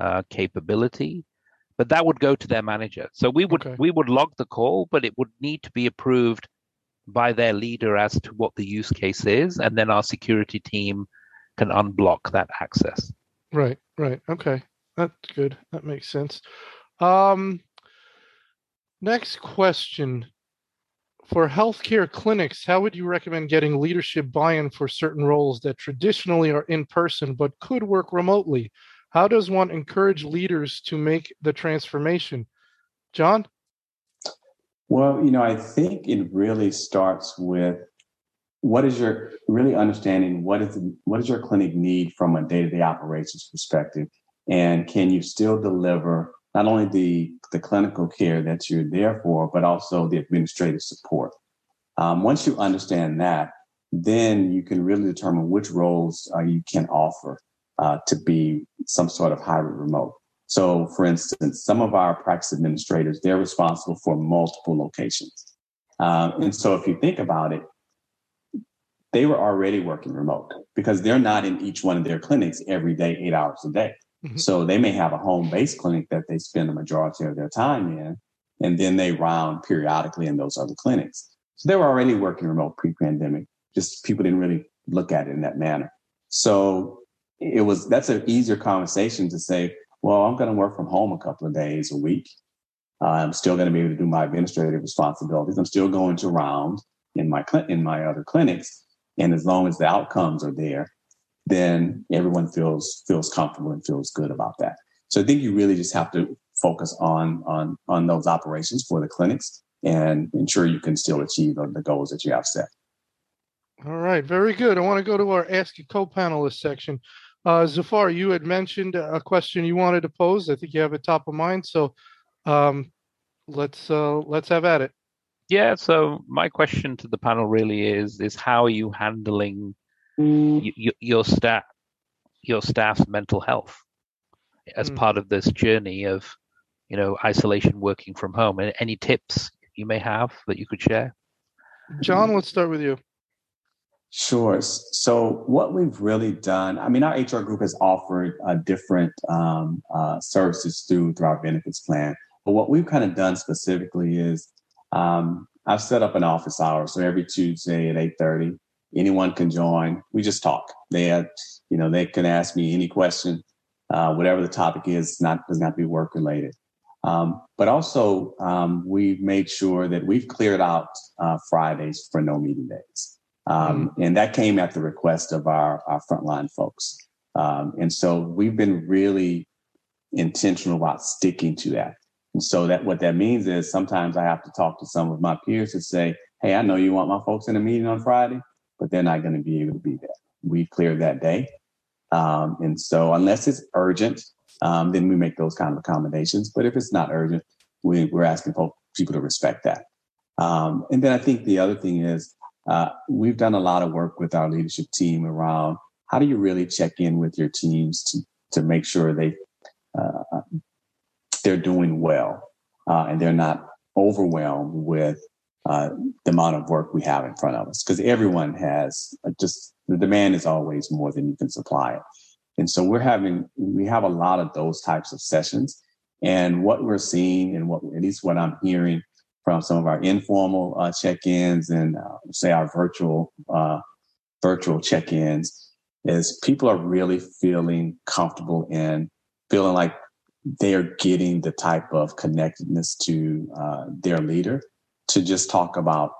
uh, capability, but that would go to their manager. So we would okay. we would log the call, but it would need to be approved by their leader as to what the use case is, and then our security team can unblock that access. Right, right. Okay. That's good. That makes sense. Um, next question. For healthcare clinics, how would you recommend getting leadership buy in for certain roles that traditionally are in person but could work remotely? How does one encourage leaders to make the transformation? John? Well, you know, I think it really starts with what is your really understanding what is the, what does your clinic need from a day-to-day operations perspective? And can you still deliver not only the the clinical care that you're there for but also the administrative support? Um, once you understand that then you can really determine which roles uh, you can offer uh, to be some sort of hybrid remote so for instance some of our practice administrators they're responsible for multiple locations um, and so if you think about it they were already working remote because they're not in each one of their clinics every day, eight hours a day. Mm-hmm. So they may have a home based clinic that they spend the majority of their time in, and then they round periodically in those other clinics. So they were already working remote pre pandemic, just people didn't really look at it in that manner. So it was that's an easier conversation to say, well, I'm going to work from home a couple of days a week. Uh, I'm still going to be able to do my administrative responsibilities. I'm still going to round in my cl- in my other clinics, and as long as the outcomes are there, then everyone feels feels comfortable and feels good about that. So I think you really just have to focus on on on those operations for the clinics and ensure you can still achieve the goals that you have set. All right, very good. I want to go to our Ask a Co-Panelist section. Uh, Zafar, you had mentioned a question you wanted to pose. I think you have it top of mind. So um, let's uh, let's have at it. Yeah. So my question to the panel really is: is how are you handling mm. y- your staff, your staff's mental health as mm. part of this journey of, you know, isolation, working from home? And any tips you may have that you could share? John, let's start with you. Sure. So, what we've really done, I mean, our HR group has offered uh, different um, uh, services through through our benefits plan. But what we've kind of done specifically is um, I've set up an office hour, so every Tuesday at eight thirty, anyone can join. We just talk. They, have, you know, they can ask me any question, uh, whatever the topic is. Not does not be work related. Um, but also, um, we've made sure that we've cleared out uh, Fridays for no meeting days, um, mm-hmm. and that came at the request of our our frontline folks. Um, and so we've been really intentional about sticking to that. And so that what that means is sometimes I have to talk to some of my peers to say, hey, I know you want my folks in a meeting on Friday, but they're not going to be able to be there. We cleared that day. Um, and so unless it's urgent, um, then we make those kind of accommodations. But if it's not urgent, we, are asking people to respect that. Um, and then I think the other thing is uh, we've done a lot of work with our leadership team around how do you really check in with your teams to to make sure they uh, they're doing well uh, and they're not overwhelmed with uh, the amount of work we have in front of us. Because everyone has just the demand is always more than you can supply it. And so we're having we have a lot of those types of sessions. And what we're seeing and what at least what i'm hearing from some of our informal uh, check-ins and uh, say our virtual uh, virtual check-ins is people are really feeling comfortable in feeling like they are getting the type of connectedness to uh, their leader to just talk about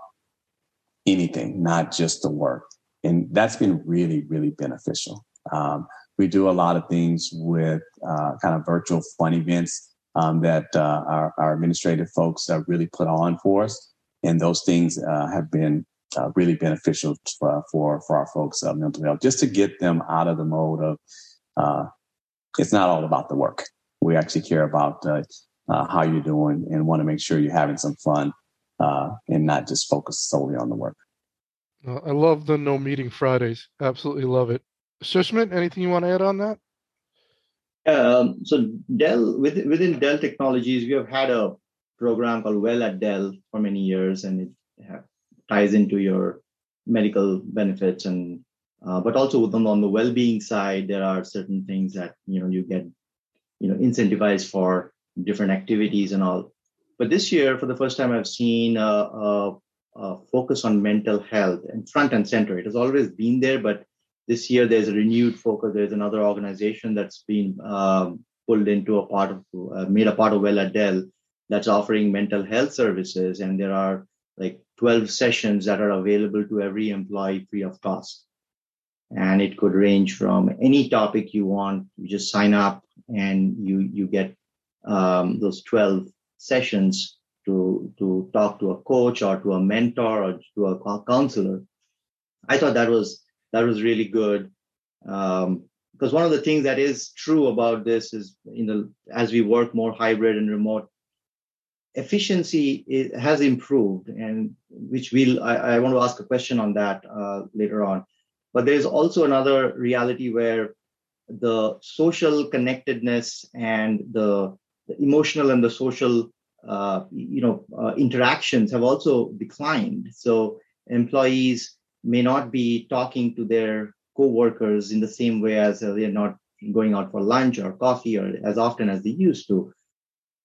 anything, not just the work. And that's been really, really beneficial. Um, we do a lot of things with uh, kind of virtual fun events um, that uh, our, our, administrative folks have really put on for us. And those things uh, have been uh, really beneficial for, for, for our folks' uh, mental health, just to get them out of the mode of uh, it's not all about the work. We actually care about uh, how you're doing and want to make sure you're having some fun and not just focus solely on the work. I love the no meeting Fridays. Absolutely love it. Sushmit, anything you want to add on that? Um, so Dell within, within Dell Technologies, we have had a program called Well at Dell for many years, and it have, ties into your medical benefits and uh, but also on, on the well-being side, there are certain things that you know you get you know incentivized for different activities and all. But this year, for the first time, I've seen a, a, a focus on mental health and front and center. It has always been there, but this year there's a renewed focus. There's another organization that's been um, pulled into a part of, uh, made a part of Well at Dell that's offering mental health services. And there are like 12 sessions that are available to every employee free of cost. And it could range from any topic you want. You just sign up and you, you get um, those 12 sessions to, to talk to a coach or to a mentor or to a counselor. I thought that was that was really good. Um, because one of the things that is true about this is you know as we work more hybrid and remote efficiency has improved and which we'll I, I, want to ask a question on that uh, later on but there's also another reality where the social connectedness and the, the emotional and the social uh, you know uh, interactions have also declined so employees may not be talking to their co-workers in the same way as they're not going out for lunch or coffee or as often as they used to.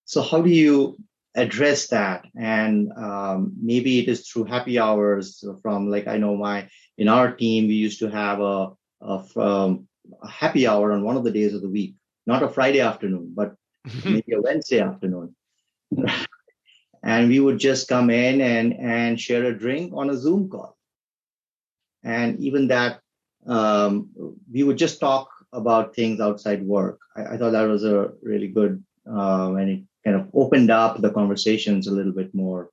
So how do you address that? And um, maybe it is through happy hours from like I know my in our team we used to have a, a, um, a happy hour on one of the days of the week, not a Friday afternoon, but maybe a Wednesday afternoon. and we would just come in and and share a drink on a Zoom call and even that um, we would just talk about things outside work. I, I thought that was a really good, uh, and it kind of opened up the conversations a little bit more.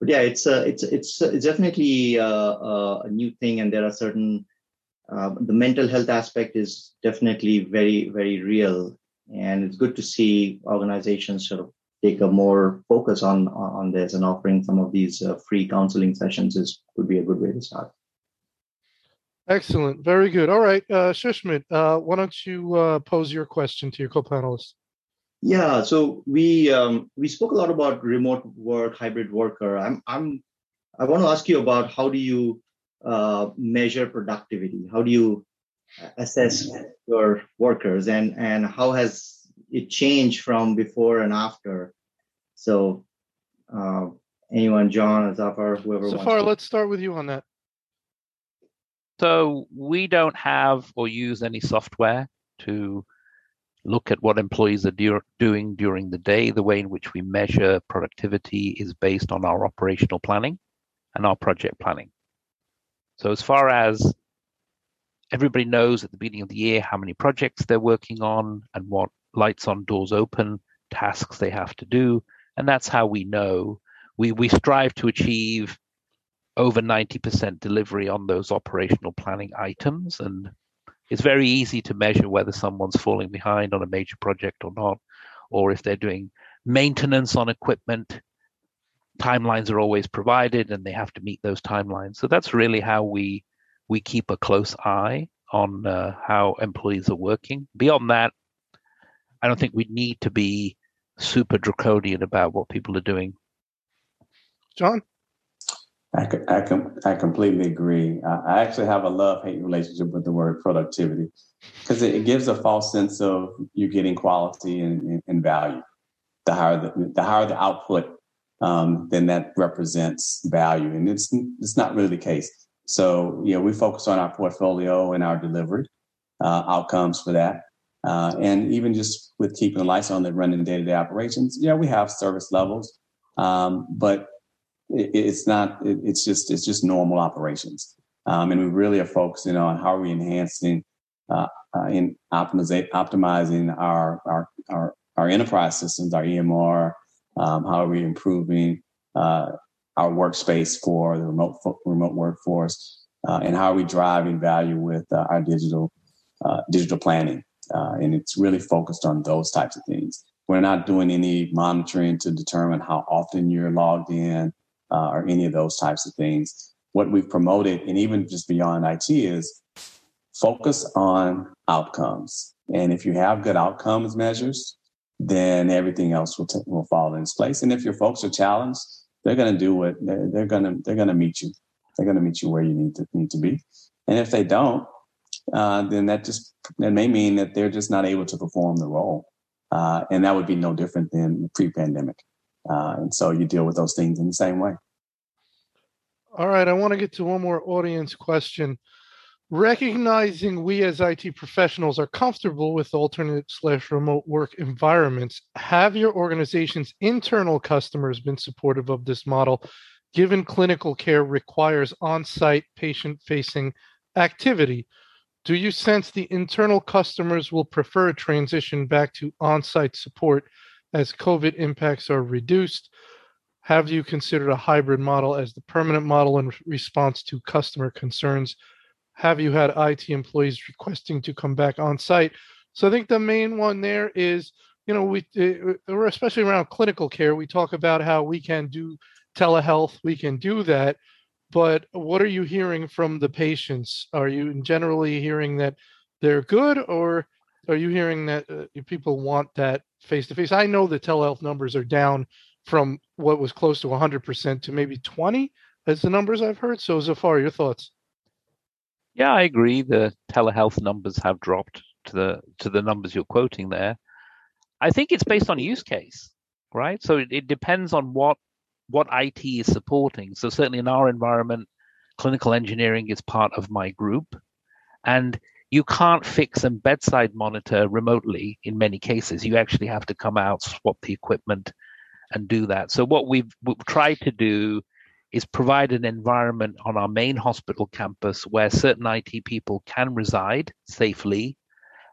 But yeah, it's a, it's it's it's definitely a, a new thing, and there are certain uh, the mental health aspect is definitely very very real, and it's good to see organizations sort of take a more focus on on this and offering some of these uh, free counseling sessions is would be a good way to start. Excellent, very good. All right, uh, Shushmit, uh, why don't you uh, pose your question to your co-panelists? Yeah, so we um, we spoke a lot about remote work, hybrid worker. I'm I'm I want to ask you about how do you uh, measure productivity? How do you assess your workers, and and how has it changed from before and after. So, uh, anyone, John, Zafar, whoever. Zafar, let's start with you on that. So we don't have or use any software to look at what employees are do- doing during the day. The way in which we measure productivity is based on our operational planning and our project planning. So as far as everybody knows at the beginning of the year how many projects they're working on and what lights on, doors open tasks they have to do. And that's how we know. We we strive to achieve over 90% delivery on those operational planning items and it's very easy to measure whether someone's falling behind on a major project or not or if they're doing maintenance on equipment. Timelines are always provided and they have to meet those timelines. So that's really how we we keep a close eye on uh, how employees are working. Beyond that i don't think we need to be super draconian about what people are doing john I, I, I completely agree. I actually have a love hate relationship with the word productivity because it, it, gives a false sense of you getting quality and, and, and value. The higher the, the higher the output, um, then that represents value, and it's it's not really the case. So you know, we focus on our portfolio and our delivery uh, outcomes for that, uh, and even just with keeping the lights on that running day to day operations. Yeah, we have service levels, um, but it's not it's just it's just normal operations um, and we really are focusing on how are we enhancing uh, uh, in optimizing optimizing our, our our our enterprise systems our emr um, how are we improving uh, our workspace for the remote remote workforce uh, and how are we driving value with uh, our digital digital planning and it's really focused on those types of things we're not doing any monitoring to determine how often you're logged in uh, or any of those types of things. What we've promoted, and even just beyond IT, is focus on outcomes. And if you have good outcomes measures, then everything else will, t- will fall into place. And if your folks are challenged, they're going to do what they're, they're going to they're going to meet you. They're going to meet you where you need to need to be. And if they don't, uh, then that just that may mean that they're just not able to perform the role. Uh, and that would be no different than pre-pandemic. Uh, and so you deal with those things in the same way. All right, I want to get to one more audience question. Recognizing we as IT professionals are comfortable with alternate slash remote work environments, have your organization's internal customers been supportive of this model, given clinical care requires on site patient facing activity? Do you sense the internal customers will prefer a transition back to on site support as COVID impacts are reduced? Have you considered a hybrid model as the permanent model in response to customer concerns? Have you had IT employees requesting to come back on site? So I think the main one there is, you know, we uh, especially around clinical care, we talk about how we can do telehealth, we can do that, but what are you hearing from the patients? Are you generally hearing that they're good, or are you hearing that uh, people want that face to face? I know the telehealth numbers are down from what was close to 100% to maybe 20 as the numbers I've heard. So Zafar, your thoughts? Yeah, I agree. The telehealth numbers have dropped to the to the numbers you're quoting there. I think it's based on use case, right? So it, it depends on what what IT is supporting. So certainly in our environment, clinical engineering is part of my group, and you can't fix and bedside monitor remotely in many cases. You actually have to come out, swap the equipment, and do that. So what we've, we've tried to do is provide an environment on our main hospital campus where certain IT people can reside safely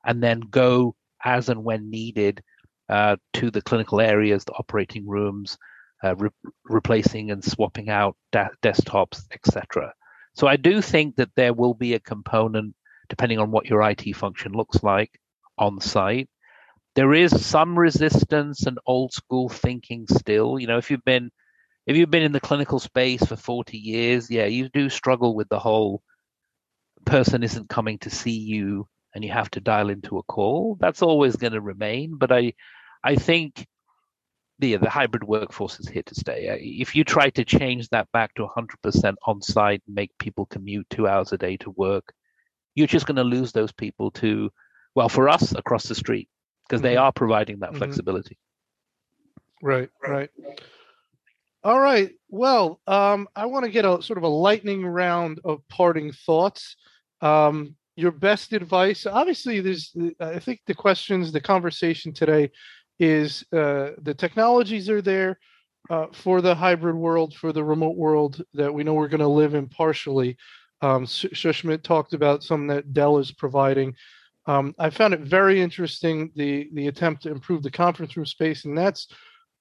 and then go as and when needed uh, to the clinical areas, the operating rooms, uh, re- replacing and swapping out da- desktops, etc. So I do think that there will be a component, depending on what your IT function looks like, on site there is some resistance and old school thinking still. You know, if you've been if you've been in the clinical space for 40 years, yeah, you do struggle with the whole person isn't coming to see you and you have to dial into a call. That's always going to remain, but I I think the the hybrid workforce is here to stay. If you try to change that back to 100% on site, make people commute 2 hours a day to work, you're just going to lose those people to well, for us across the street because they mm-hmm. are providing that mm-hmm. flexibility. Right, right. All right. Well, um, I want to get a sort of a lightning round of parting thoughts. Um, your best advice. Obviously, there's. I think the questions, the conversation today, is uh, the technologies are there uh, for the hybrid world, for the remote world that we know we're going to live in partially. Um, Shushmit talked about some that Dell is providing. Um, I found it very interesting the the attempt to improve the conference room space, and that's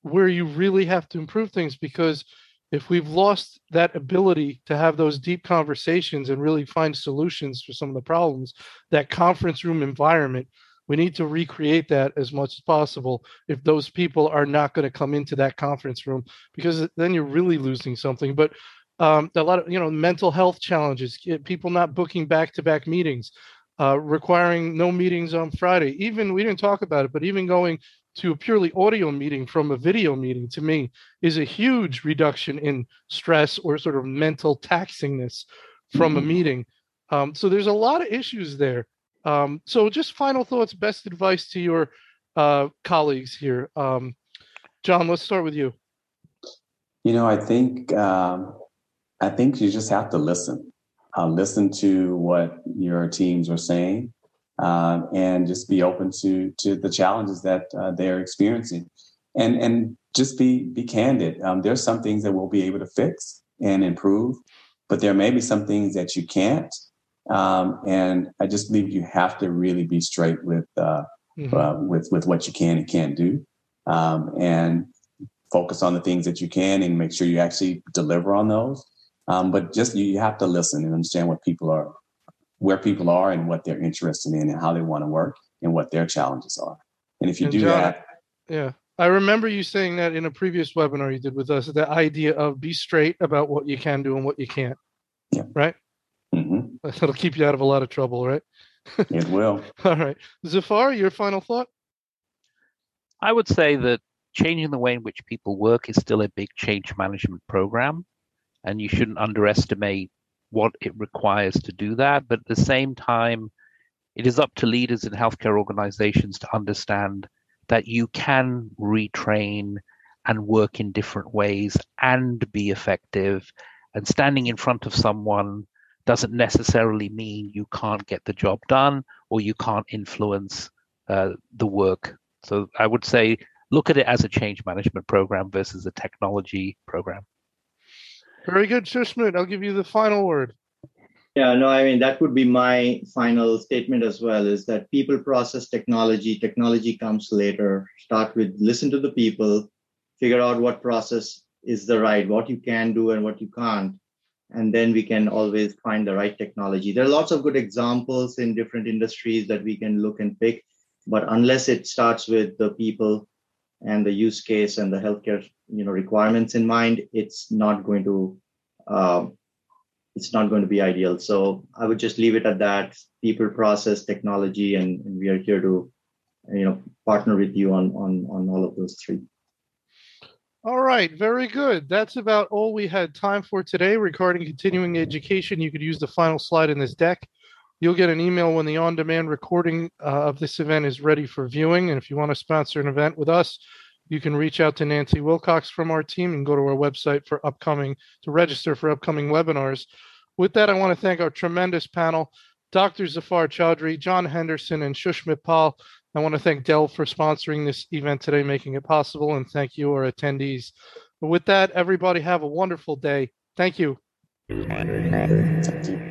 where you really have to improve things because if we've lost that ability to have those deep conversations and really find solutions for some of the problems, that conference room environment, we need to recreate that as much as possible if those people are not going to come into that conference room because then you're really losing something. But um, a lot of you know mental health challenges, people not booking back to back meetings, uh, requiring no meetings on Friday. Even we didn't talk about it, but even going to a purely audio meeting from a video meeting to me is a huge reduction in stress or sort of mental taxingness from mm-hmm. a meeting. Um, so there's a lot of issues there. Um, so just final thoughts, best advice to your uh, colleagues here. Um, John, let's start with you. You know, I think um, I think you just have to listen. Uh, listen to what your teams are saying uh, and just be open to to the challenges that uh, they're experiencing, and and just be be candid. Um, there's some things that we'll be able to fix and improve, but there may be some things that you can't. Um, and I just believe you have to really be straight with uh, mm-hmm. Uh, with with what you can and can't do, um, and focus on the things that you can and make sure you actually deliver on those. Um, but just you have to listen and understand what people are where people are and what they're interested in and how they want to work and what their challenges are. And if you and do John, that, yeah. I remember you saying that in a previous webinar you did with us, the idea of be straight about what you can do and what you can't. Yeah. Right? That'll keep you out of a lot of trouble, right? it will. All right. Zafar, your final thought? I would say that changing the way in which people work is still a big change management program, and you shouldn't underestimate what it requires to do that. But at the same time, it is up to leaders in healthcare organizations to understand that you can retrain and work in different ways and be effective. And standing in front of someone doesn't necessarily mean you can't get the job done or you can't influence uh, the work. So I would say look at it as a change management program versus a technology program. Very good, Shushmit. I'll give you the final word. Yeah, no, I mean, that would be my final statement as well is that people process technology, technology comes later. Start with listen to the people, figure out what process is the right, what you can do and what you can't. And then we can always find the right technology. There are lots of good examples in different industries that we can look and pick. But unless it starts with the people and the use case and the healthcare you know requirements in mind it's not going to uh, it's not going to be ideal so i would just leave it at that people process technology and, and we are here to you know partner with you on on on all of those three all right, very good. That's about all we had time for today regarding continuing education. You could use the final slide in this deck. You'll get an email when the on demand recording uh, of this event is ready for viewing. And if you want to sponsor an event with us, you can reach out to Nancy Wilcox from our team and go to our website for upcoming to register for upcoming webinars. With that, I want to thank our tremendous panel, Dr. Zafar Chaudhry, John Henderson, and Shushmit Pal. I want to thank Dell for sponsoring this event today, making it possible, and thank you, our attendees. But with that, everybody have a wonderful day. Thank you. Thank you.